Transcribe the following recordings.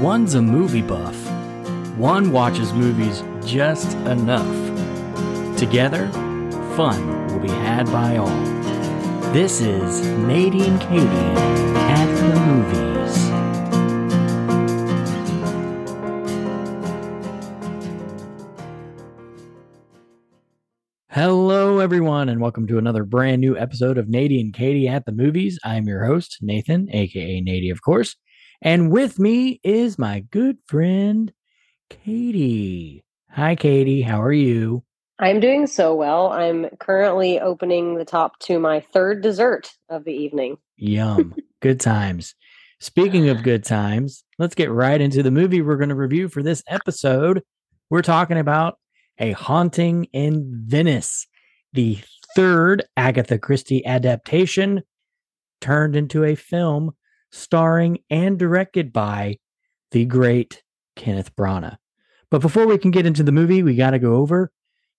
One's a movie buff. One watches movies just enough. Together, fun will be had by all. This is Nadine Katie at the movies. Hello, everyone, and welcome to another brand new episode of Nadie and Katie at the Movies. I'm your host, Nathan, aka Nadie, of course. And with me is my good friend, Katie. Hi, Katie. How are you? I'm doing so well. I'm currently opening the top to my third dessert of the evening. Yum. good times. Speaking of good times, let's get right into the movie we're going to review for this episode. We're talking about a Haunting in Venice, the third Agatha Christie adaptation turned into a film starring and directed by the great Kenneth Branagh. But before we can get into the movie, we got to go over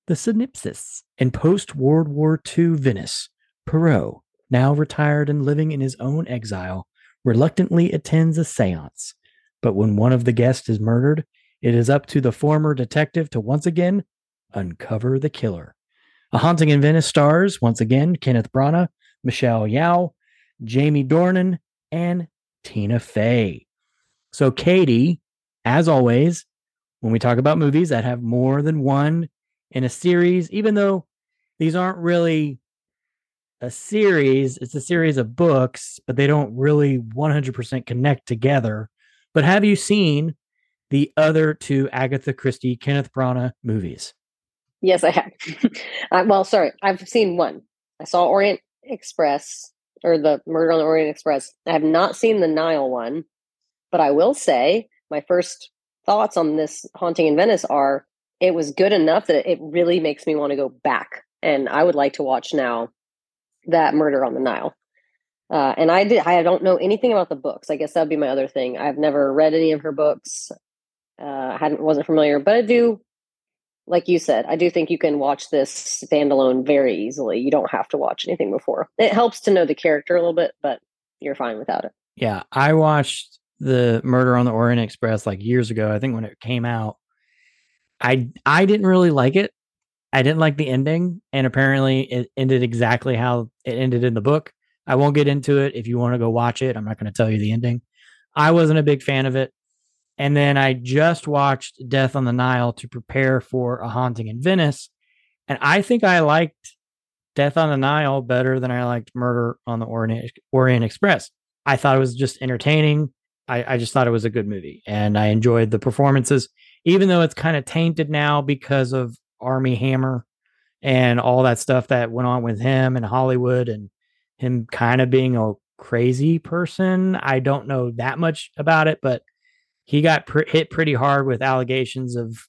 the synopsis. In post World War II Venice, Poirot, now retired and living in his own exile, reluctantly attends a seance. But when one of the guests is murdered, it is up to the former detective to once again uncover the killer. A Haunting in Venice stars once again Kenneth Branagh, Michelle Yeoh, Jamie Dornan, and Tina Fey. So, Katie, as always, when we talk about movies that have more than one in a series, even though these aren't really a series, it's a series of books, but they don't really 100% connect together. But have you seen the other two Agatha Christie, Kenneth Branagh movies? Yes, I have. uh, well, sorry, I've seen one. I saw Orient Express or the Murder on the Orient Express. I have not seen the Nile one, but I will say my first thoughts on this Haunting in Venice are it was good enough that it really makes me want to go back, and I would like to watch now that Murder on the Nile. Uh, and I did. I don't know anything about the books. I guess that'd be my other thing. I've never read any of her books. Uh, hadn't wasn't familiar, but I do like you said, I do think you can watch this standalone very easily. You don't have to watch anything before. It helps to know the character a little bit, but you're fine without it. Yeah, I watched the Murder on the Orient Express like years ago. I think when it came out, I I didn't really like it. I didn't like the ending, and apparently it ended exactly how it ended in the book. I won't get into it. If you want to go watch it, I'm not going to tell you the ending. I wasn't a big fan of it. And then I just watched Death on the Nile to prepare for a haunting in Venice. And I think I liked Death on the Nile better than I liked Murder on the Orient, Orient Express. I thought it was just entertaining. I, I just thought it was a good movie and I enjoyed the performances, even though it's kind of tainted now because of Armie Hammer and all that stuff that went on with him in Hollywood and him kind of being a crazy person. I don't know that much about it, but he got pr- hit pretty hard with allegations of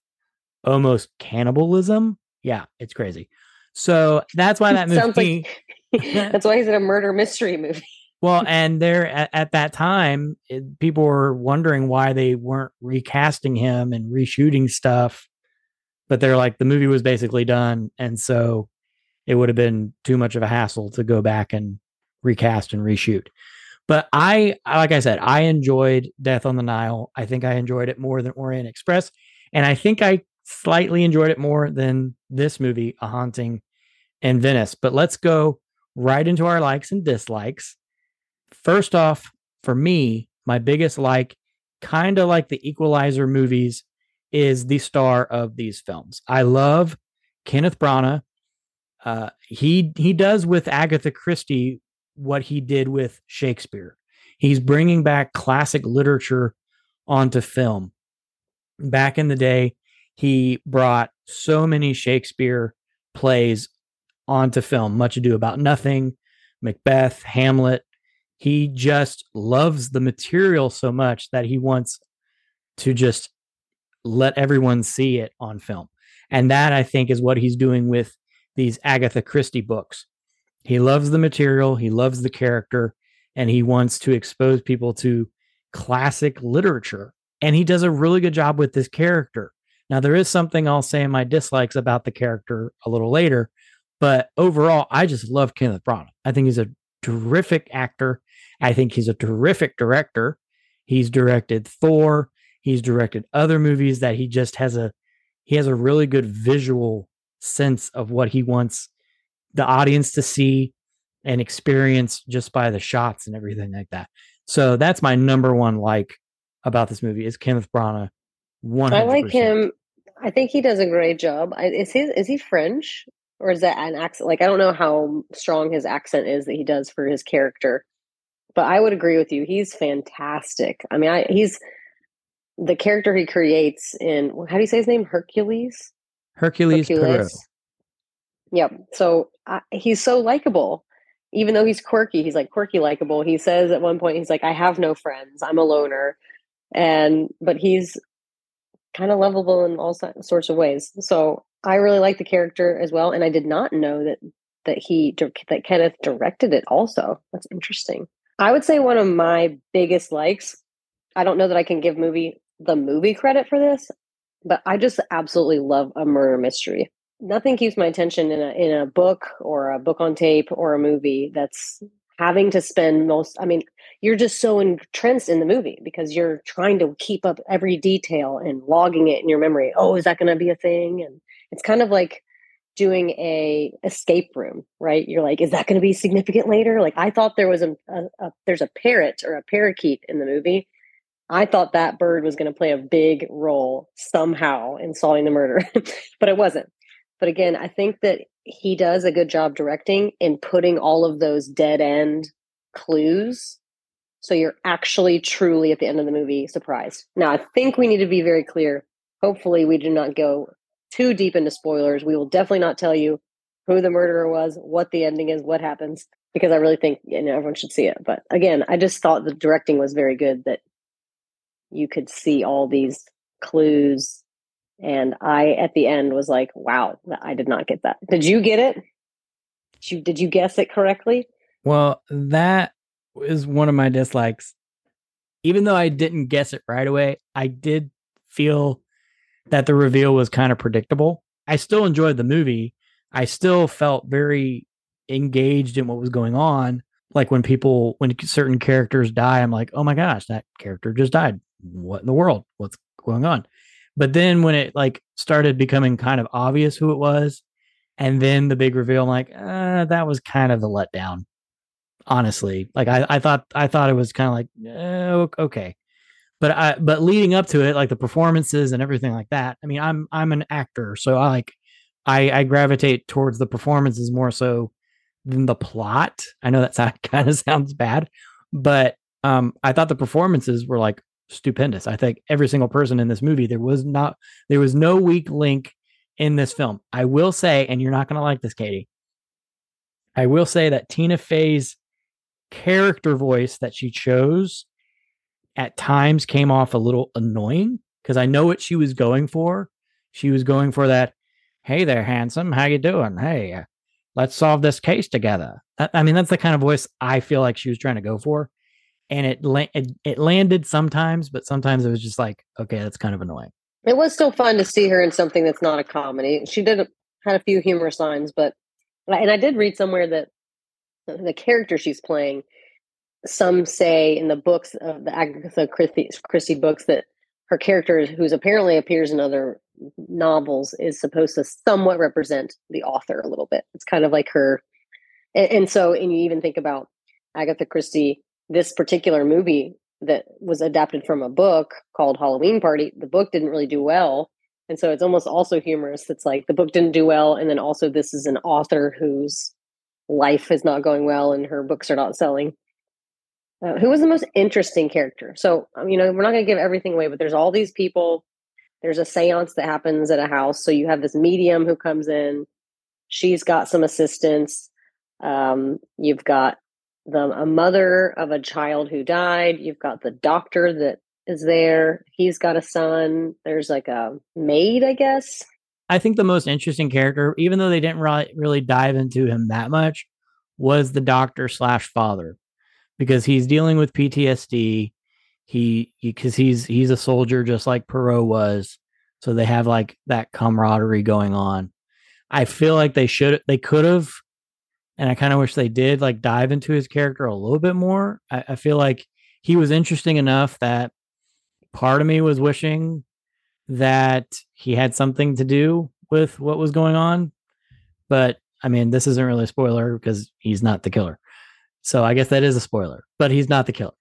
almost cannibalism. Yeah, it's crazy. So that's why that movie. like, that's why he's in a murder mystery movie. well, and there at, at that time, it, people were wondering why they weren't recasting him and reshooting stuff. But they're like, the movie was basically done, and so it would have been too much of a hassle to go back and recast and reshoot. But I, like I said, I enjoyed Death on the Nile. I think I enjoyed it more than Orient Express. And I think I slightly enjoyed it more than this movie, A Haunting in Venice. But let's go right into our likes and dislikes. First off, for me, my biggest like, kind of like the Equalizer movies, is the star of these films. I love Kenneth Branagh. Uh, he he does with Agatha Christie what he did with Shakespeare. He's bringing back classic literature onto film. Back in the day, he brought so many Shakespeare plays onto film, Much Ado About Nothing, Macbeth, Hamlet. He just loves the material so much that he wants to just let everyone see it on film. And that I think is what he's doing with these Agatha Christie books. He loves the material, he loves the character, and he wants to expose people to classic literature. And he does a really good job with this character. Now, there is something I'll say in my dislikes about the character a little later, but overall, I just love Kenneth Branagh. I think he's a terrific actor. I think he's a terrific director. He's directed Thor. He's directed other movies that he just has a he has a really good visual sense of what he wants the audience to see and experience just by the shots and everything like that. So that's my number one like about this movie is Kenneth Branagh. One, I like him. I think he does a great job. Is he is he French or is that an accent? Like I don't know how strong his accent is that he does for his character, but I would agree with you. He's fantastic. I mean, I, he's the character he creates in how do you say his name? Hercules. Hercules. Hercules. Yep. So uh, he's so likable, even though he's quirky. He's like quirky likable. He says at one point, he's like, "I have no friends. I'm a loner," and but he's kind of lovable in all sorts of ways. So I really like the character as well, and I did not know that that he that Kenneth directed it. Also, that's interesting. I would say one of my biggest likes. I don't know that I can give movie the movie credit for this, but I just absolutely love a murder mystery. Nothing keeps my attention in a in a book or a book on tape or a movie that's having to spend most I mean, you're just so entrenched in the movie because you're trying to keep up every detail and logging it in your memory. Oh, is that going to be a thing? And it's kind of like doing a escape room, right? You're like, is that going to be significant later? Like I thought there was a, a, a there's a parrot or a parakeet in the movie I thought that bird was going to play a big role somehow in solving the murder, but it wasn't. But again, I think that he does a good job directing in putting all of those dead end clues. So you're actually truly at the end of the movie surprised. Now, I think we need to be very clear. Hopefully, we do not go too deep into spoilers. We will definitely not tell you who the murderer was, what the ending is, what happens, because I really think you know everyone should see it. But again, I just thought the directing was very good. That you could see all these clues and i at the end was like wow i did not get that. Did you get it? Did you, did you guess it correctly? Well that is one of my dislikes. Even though i didn't guess it right away i did feel that the reveal was kind of predictable. I still enjoyed the movie. I still felt very engaged in what was going on. Like when people when certain characters die i'm like oh my gosh that character just died. What in the world? What's going on? But then when it like started becoming kind of obvious who it was, and then the big reveal, I'm like, uh, that was kind of a letdown. Honestly, like I, I thought, I thought it was kind of like, okay, but I, but leading up to it, like the performances and everything like that. I mean, I'm, I'm an actor, so I like, I, I gravitate towards the performances more so than the plot. I know that kind of sounds bad, but um, I thought the performances were like stupendous. I think every single person in this movie, there was not, there was no weak link in this film. I will say, and you're not going to like this, Katie. I will say that Tina Fey's character voice that she chose at times came off a little annoying because I know what she was going for. She was going for that, "Hey there, handsome, how you doing? Hey, uh, let's solve this case together." I, I mean, that's the kind of voice I feel like she was trying to go for and it, it it landed sometimes, but sometimes it was just like, okay, that's kind of annoying. It was still fun to see her in something that's not a comedy. She did had a few humorous lines, but and I did read somewhere that the character she's playing, some say in the books of the Agatha Christie, Christie books that her character, who's apparently appears in other novels, is supposed to somewhat represent the author a little bit. It's kind of like her, and, and so, and you even think about Agatha Christie this particular movie that was adapted from a book called Halloween Party, the book didn't really do well. And so it's almost also humorous. It's like the book didn't do well. And then also, this is an author whose life is not going well and her books are not selling. Uh, who was the most interesting character? So, um, you know, we're not going to give everything away, but there's all these people. There's a seance that happens at a house. So you have this medium who comes in. She's got some assistants. Um, you've got the a mother of a child who died. You've got the doctor that is there. He's got a son. There's like a maid, I guess. I think the most interesting character, even though they didn't really, really dive into him that much, was the doctor slash father, because he's dealing with PTSD. He because he, he's he's a soldier just like Poirot was, so they have like that camaraderie going on. I feel like they should they could have and I kind of wish they did like dive into his character a little bit more. I, I, feel like he was interesting enough that part of me was wishing that he had something to do with what was going on. But I mean, this isn't really a spoiler because he's not the killer. So I guess that is a spoiler, but he's not the killer.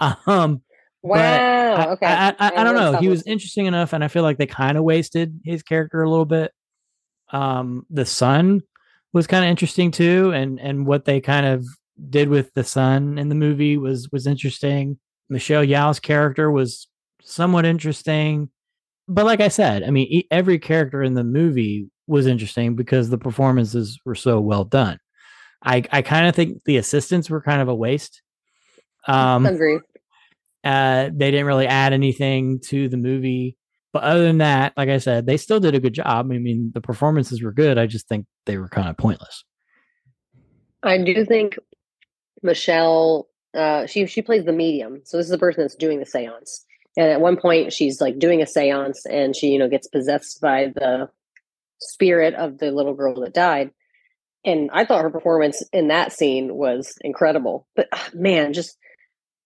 Um, wow. I, okay. I, I, I, don't know. He was interesting enough, and I feel like they kind of wasted his character a little bit. Um, the son was kind of interesting too, and and what they kind of did with the son in the movie was was interesting. Michelle Yeoh's character was somewhat interesting, but like I said, I mean, every character in the movie was interesting because the performances were so well done. I I kind of think the assistants were kind of a waste. Um, Agree. uh, they didn't really add anything to the movie. But other than that, like I said, they still did a good job. I mean, the performances were good. I just think they were kind of pointless. I do think Michelle, uh, she she plays the medium. So this is the person that's doing the seance. And at one point, she's like doing a seance, and she you know gets possessed by the spirit of the little girl that died. And I thought her performance in that scene was incredible. But ah, man, just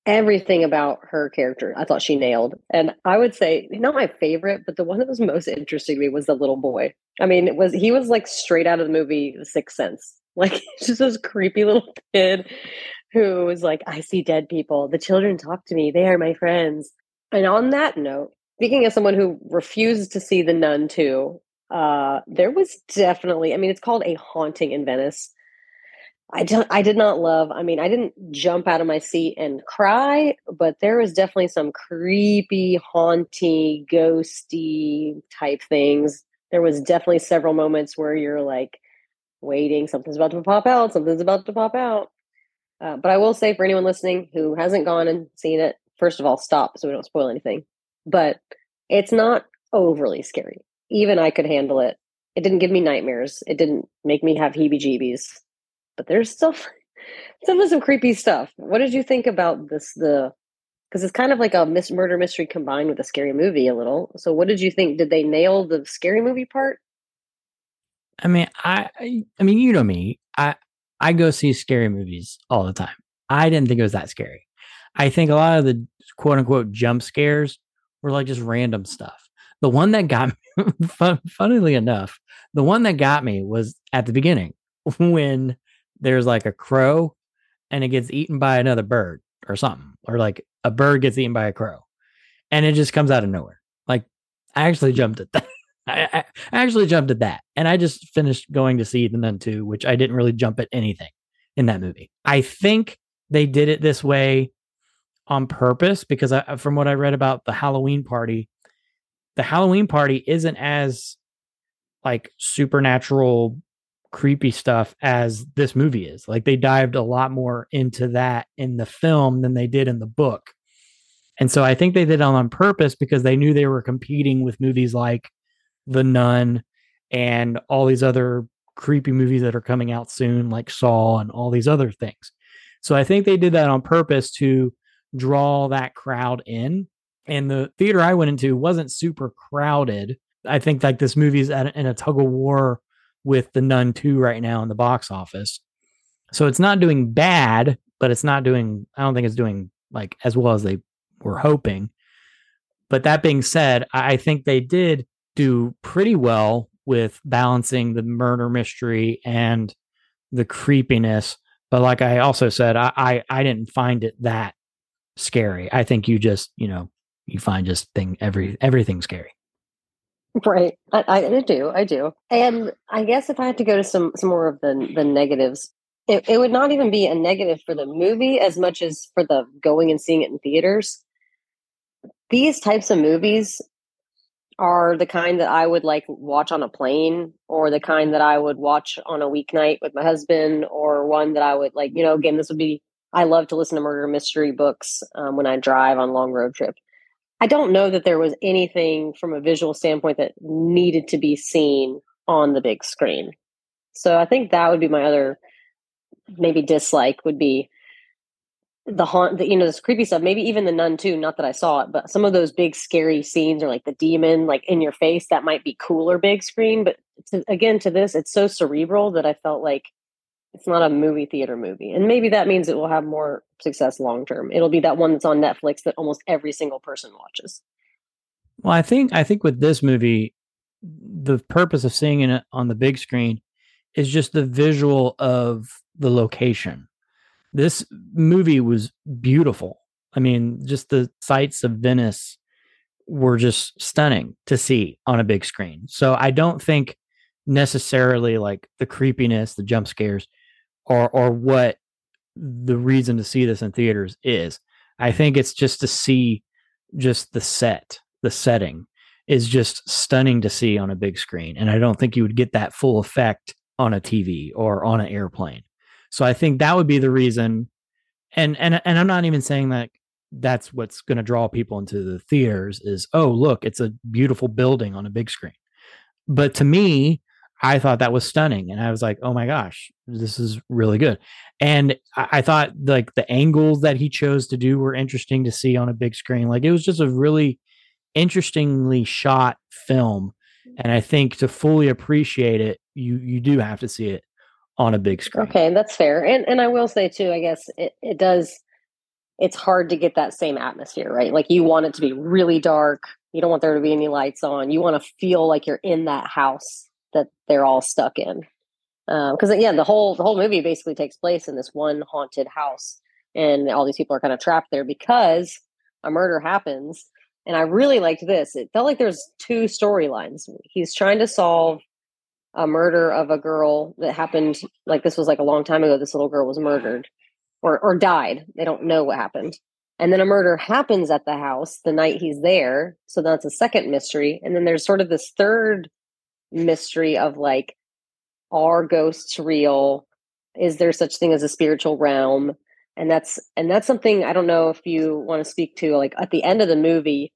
everything about her character, I thought she nailed. And I would say not my favorite, but the one that was most interesting to me was the little boy. I mean, it was he was like straight out of the movie The Sixth Sense. Like just this creepy little kid who was like, I see dead people. The children talk to me. They are my friends. And on that note, speaking as someone who refuses to see the nun 2, uh, there was definitely, I mean, it's called a haunting in Venice. I don't I did not love. I mean, I didn't jump out of my seat and cry, but there was definitely some creepy, haunty, ghosty type things. There was definitely several moments where you're like waiting, something's about to pop out, something's about to pop out. Uh, but I will say for anyone listening who hasn't gone and seen it, first of all, stop so we don't spoil anything. But it's not overly scary. Even I could handle it. It didn't give me nightmares. It didn't make me have heebie-jeebies. But there's still still some creepy stuff. What did you think about this? The because it's kind of like a mis- murder mystery combined with a scary movie a little. So what did you think? Did they nail the scary movie part? I mean, I, I, I mean, you know me. I, I go see scary movies all the time. I didn't think it was that scary. I think a lot of the quote unquote jump scares were like just random stuff. The one that got me, fun, funnily enough, the one that got me was at the beginning when there's like a crow and it gets eaten by another bird or something, or like a bird gets eaten by a crow and it just comes out of nowhere. Like I actually jumped at that. I, I actually jumped at that. And I just finished going to see The Nun 2, which I didn't really jump at anything in that movie. I think they did it this way on purpose because I, uh, from what I read about the Halloween party, the Halloween party isn't as like supernatural creepy stuff as this movie is. Like they dived a lot more into that in the film than they did in the book. And so I think they did it on purpose because they knew they were competing with movies like The Nun and all these other creepy movies that are coming out soon, like Saw and all these other things. So I think they did that on purpose to draw that crowd in. And the theater I went into wasn't super crowded. I think like this movie's at, in a tug of war with The Nun 2 right now in the box office. So it's not doing bad, but it's not doing, I don't think it's doing like as well as they were hoping. But that being said, I think they did do pretty well with balancing the murder mystery and the creepiness. But like I also said, I, I, I didn't find it that scary. I think you just, you know, you find just thing every everything scary. Right. I, I do. I do. And I guess if I had to go to some some more of the the negatives, it, it would not even be a negative for the movie as much as for the going and seeing it in theaters. These types of movies are the kind that I would like watch on a plane or the kind that I would watch on a weeknight with my husband or one that I would like, you know, again, this would be, I love to listen to murder mystery books um, when I drive on long road trip. I don't know that there was anything from a visual standpoint that needed to be seen on the big screen. So I think that would be my other maybe dislike would be the haunt, the, you know, this creepy stuff. Maybe even the nun 2. Not that I saw it, but some of those big scary scenes or like the demon like in your face that might be cooler big screen. But to, again, to this, it's so cerebral that I felt like it's not a movie theater movie. And maybe that means it will have more success long term. It'll be that one that's on Netflix that almost every single person watches. Well, I think I think with this movie, the purpose of seeing it on the big screen is just the visual of the location. This movie was beautiful. I mean, just the sights of Venice were just stunning to see on a big screen. So I don't think necessarily like the creepiness, the jump scares, or or what the reason to see this in theaters is. I mm-hmm. think it's just to see just the set, the setting is just stunning to see on a big screen. And I don't think you would get that full effect on a TV or on an airplane. So I think that would be the reason. And and and I'm not even saying that that's what's going to draw people into the theaters is oh look it's a beautiful building on a big screen. But to me, I thought that was stunning, and I was like, oh my gosh, this is really good. And I, I thought like the angles that he chose to do were interesting to see on a big screen. Like it was just a really interestingly shot film and i think to fully appreciate it you you do have to see it on a big screen okay that's fair and and i will say too i guess it, it does it's hard to get that same atmosphere right like you want it to be really dark you don't want there to be any lights on you want to feel like you're in that house that they're all stuck in because um, yeah the whole the whole movie basically takes place in this one haunted house and all these people are kind of trapped there because a murder happens and I really liked this. It felt like there's two storylines. He's trying to solve a murder of a girl that happened like this was like a long time ago. This little girl was murdered or or died. They don't know what happened. And then a murder happens at the house the night he's there. So that's a second mystery. And then there's sort of this third mystery of like, are ghosts real? Is there such thing as a spiritual realm? and that's and that's something i don't know if you want to speak to like at the end of the movie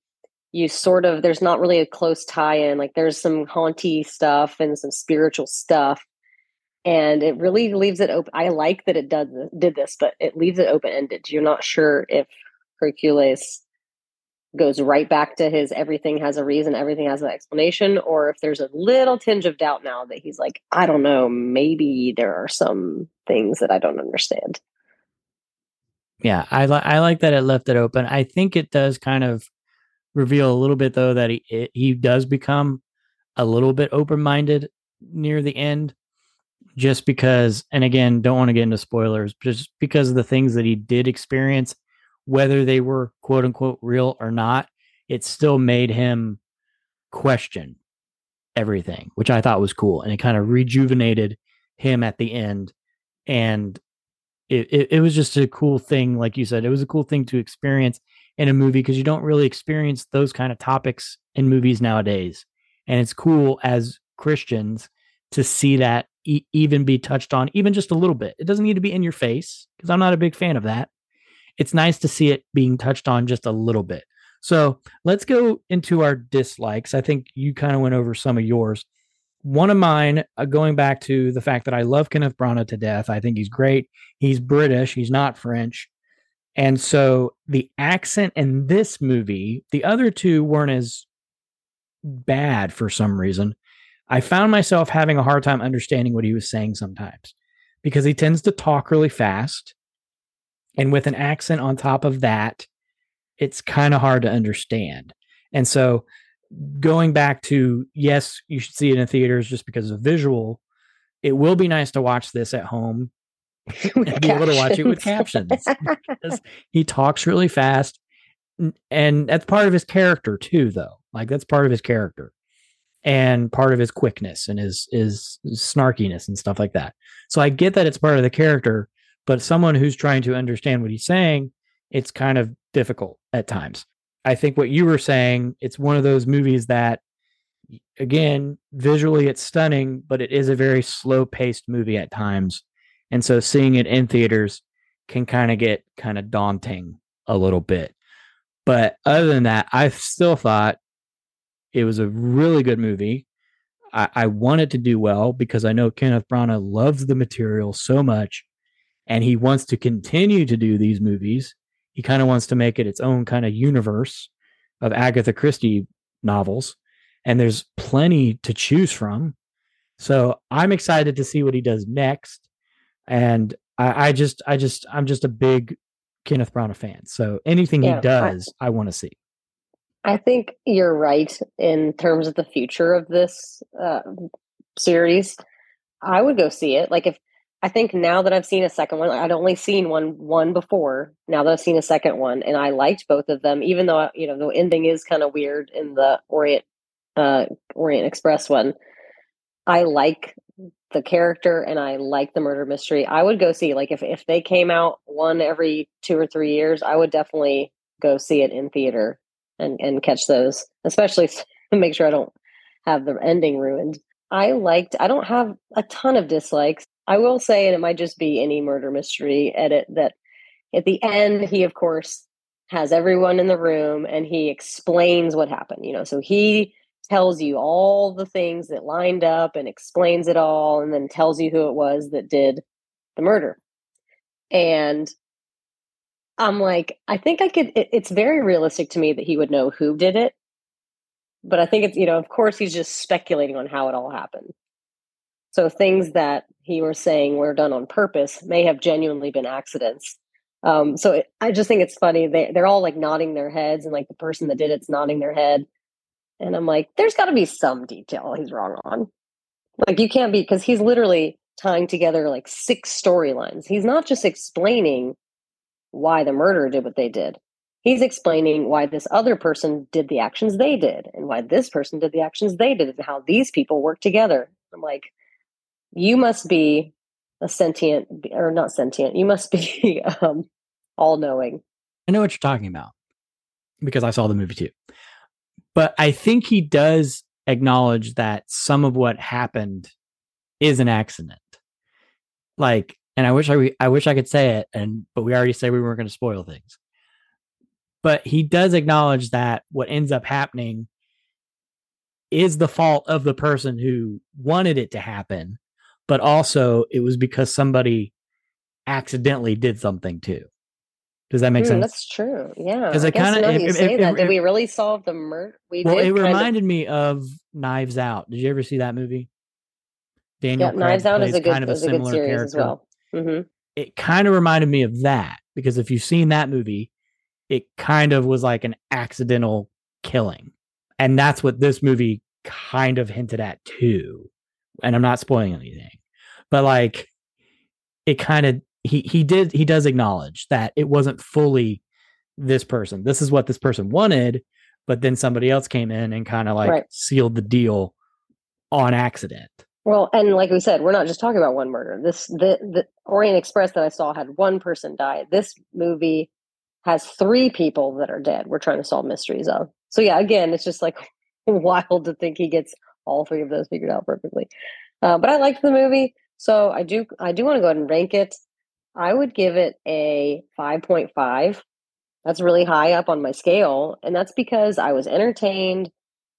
you sort of there's not really a close tie-in like there's some haunty stuff and some spiritual stuff and it really leaves it open i like that it does did this but it leaves it open-ended you're not sure if hercules goes right back to his everything has a reason everything has an explanation or if there's a little tinge of doubt now that he's like i don't know maybe there are some things that i don't understand yeah, I like I like that it left it open. I think it does kind of reveal a little bit though that he it, he does become a little bit open minded near the end, just because. And again, don't want to get into spoilers, just because of the things that he did experience, whether they were quote unquote real or not, it still made him question everything, which I thought was cool, and it kind of rejuvenated him at the end. And it, it, it was just a cool thing like you said it was a cool thing to experience in a movie because you don't really experience those kind of topics in movies nowadays. And it's cool as christians to see that e- even be touched on even just a little bit. It doesn't need to be in your face because i'm not a big fan of that it's nice to see it being touched on just a little bit so let's go into our dislikes i think you kind of went over some of yours one of mine, uh, going back to the fact that I love Kenneth Branagh to death. I think he's great. He's British. He's not French. And so the accent in this movie, the other two weren't as bad for some reason. I found myself having a hard time understanding what he was saying sometimes because he tends to talk really fast. And with an accent on top of that, it's kind of hard to understand. And so going back to yes, you should see it in theaters just because of visual. It will be nice to watch this at home and be able to watch it with captions. because he talks really fast, and that's part of his character too, though. Like that's part of his character, and part of his quickness and his his snarkiness and stuff like that. So I get that it's part of the character, but someone who's trying to understand what he's saying, it's kind of difficult at times. I think what you were saying, it's one of those movies that, again, visually it's stunning, but it is a very slow paced movie at times. And so seeing it in theaters can kind of get kind of daunting a little bit. But other than that, I still thought it was a really good movie. I, I wanted to do well because I know Kenneth Branagh loves the material so much and he wants to continue to do these movies he kind of wants to make it its own kind of universe of Agatha Christie novels. And there's plenty to choose from. So I'm excited to see what he does next. and I, I just I just I'm just a big Kenneth Branagh fan. So anything Yeah, he I- does, I, want to see. I think you're right in terms of the future of this uh, series. I would go see it. Like if I think now that I've seen a second one, I'd only seen one one before. Now that I've seen a second one, and I liked both of them, even though you know the ending is kind of weird in the Orient uh, Orient Express one. I like the character and I like the murder mystery. I would go see like if if they came out one every two or three years, I would definitely go see it in theater and and catch those, especially make sure I don't have the ending ruined. I liked. I don't have a ton of dislikes. I will say, and it might just be any murder mystery edit that at the end he of course has everyone in the room and he explains what happened. You know, so he tells you all the things that lined up and explains it all, and then tells you who it was that did the murder. And I'm like, I think I could. It, it's very realistic to me that he would know who did it, but I think it's you know, of course, he's just speculating on how it all happened. So things that he was saying were done on purpose may have genuinely been accidents. Um, so it, I just think it's funny. They they're all like nodding their heads, and like the person that did it's nodding their head. And I'm like, there's got to be some detail he's wrong on. Like you can't be because he's literally tying together like six storylines. He's not just explaining why the murderer did what they did. He's explaining why this other person did the actions they did and why this person did the actions they did and how these people work together. I'm like, you must be a sentient or not sentient. You must be um, all knowing. I know what you're talking about because I saw the movie too. But I think he does acknowledge that some of what happened is an accident. Like, and I wish I I wish I could say it, and but we already said we weren't going to spoil things. But he does acknowledge that what ends up happening is the fault of the person who wanted it to happen, but also it was because somebody accidentally did something too. Does that make Hmm, sense? That's true. Yeah. 'Cause I it guess kinda- now if- you if- say that, did we really solve the murder? We Well, it kind of- reminded me of Knives Out. Did you ever see that movie? Daniel yeah, Knives Craig Out is a good, kind of a is a similar series character. as well. hmm It kind of reminded me of that because if you've seen that movie, it kind of was like an accidental killing. And that's what this movie kind of hinted at too. And I'm not spoiling anything. But like it kind of he he did he does acknowledge that it wasn't fully this person. This is what this person wanted, but then somebody else came in and kind of like Right. sealed the deal on accident. Well, and like we said, we're not just talking about one murder. This the the Orient Express that I saw had one person die. This movie has three people that are dead. We're trying to solve mysteries of. So yeah, again, it's just like wild to think he gets all three of those figured out perfectly. Uh, but I liked the movie, so I do I do want to go ahead and rank it. I would give it a five point five. That's really high up on my scale, and that's because I was entertained.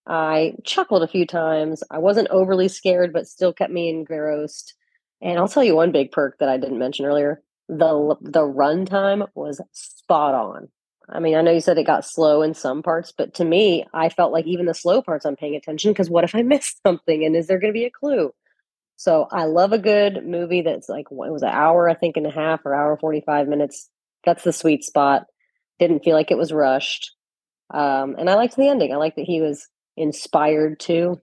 I chuckled a few times. I wasn't overly scared, but still kept me engrossed. And I'll tell you one big perk that I didn't mention earlier: the the runtime was spot on. I mean, I know you said it got slow in some parts, but to me, I felt like even the slow parts, I'm paying attention because what if I missed something? And is there going to be a clue? So I love a good movie that's like what it was an hour, I think, and a half or hour forty five minutes. That's the sweet spot. Didn't feel like it was rushed, um, and I liked the ending. I liked that he was inspired to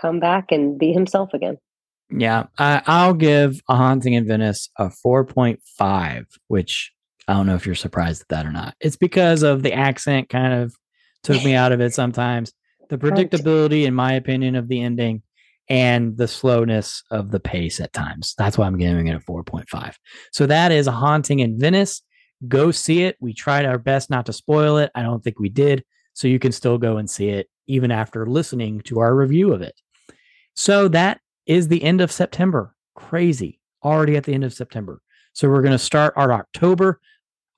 come back and be himself again. Yeah, I, I'll give A Haunting in Venice a 4.5, which I don't know if you're surprised at that or not. It's because of the accent kind of took me out of it sometimes. The predictability, in my opinion, of the ending and the slowness of the pace at times. That's why I'm giving it a 4.5. So that is A Haunting in Venice. Go see it. We tried our best not to spoil it. I don't think we did. So you can still go and see it even after listening to our review of it. So that is the end of September. Crazy. Already at the end of September. So we're going to start our October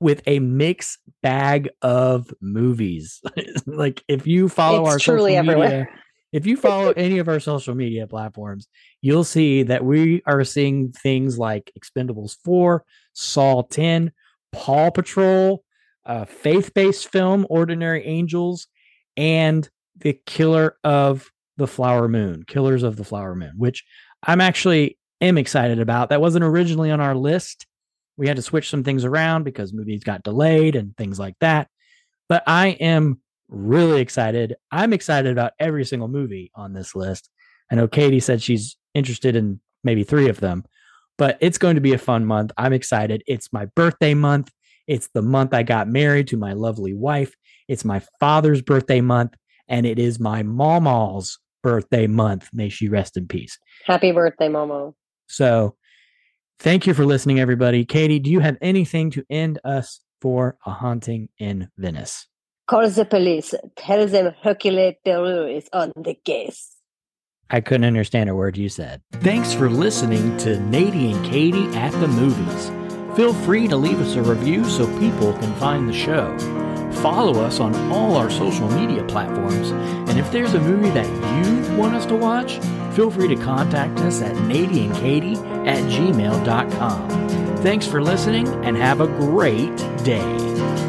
with a mixed bag of movies. like if you follow It's our truly social everywhere. If you follow any of our social media platforms, you'll see that we are seeing things like Expendables 4, Saw 10, Paw Patrol, uh, faith-based film Ordinary Angels, and The Killer of the Flower Moon, Killers of the Flower Moon, which I'm actually am excited about. That wasn't originally on our list. We had to switch some things around because movies got delayed and things like that. But I am really excited. I'm excited about every single movie on this list. I know Katie said she's interested in maybe three of them, but it's going to be a fun month. I'm excited. It's my birthday month. It's the month I got married to my lovely wife. It's my father's birthday month, and it is my mama's birthday month. May she rest in peace. Happy birthday, Momo. So thank you for listening, everybody. Katie, do you have anything to end us for a haunting in Venice? Call the police. Tell them Hercule Poirot is on the case. I couldn't understand a word you said. Thanks for listening to Nadie and Katie at the movies. Feel free to leave us a review so people can find the show. Follow us on all our social media platforms, and if there's a movie that you want us to watch, feel free to contact us at nadieandkatie at gmail.com. Thanks for listening and have a great day.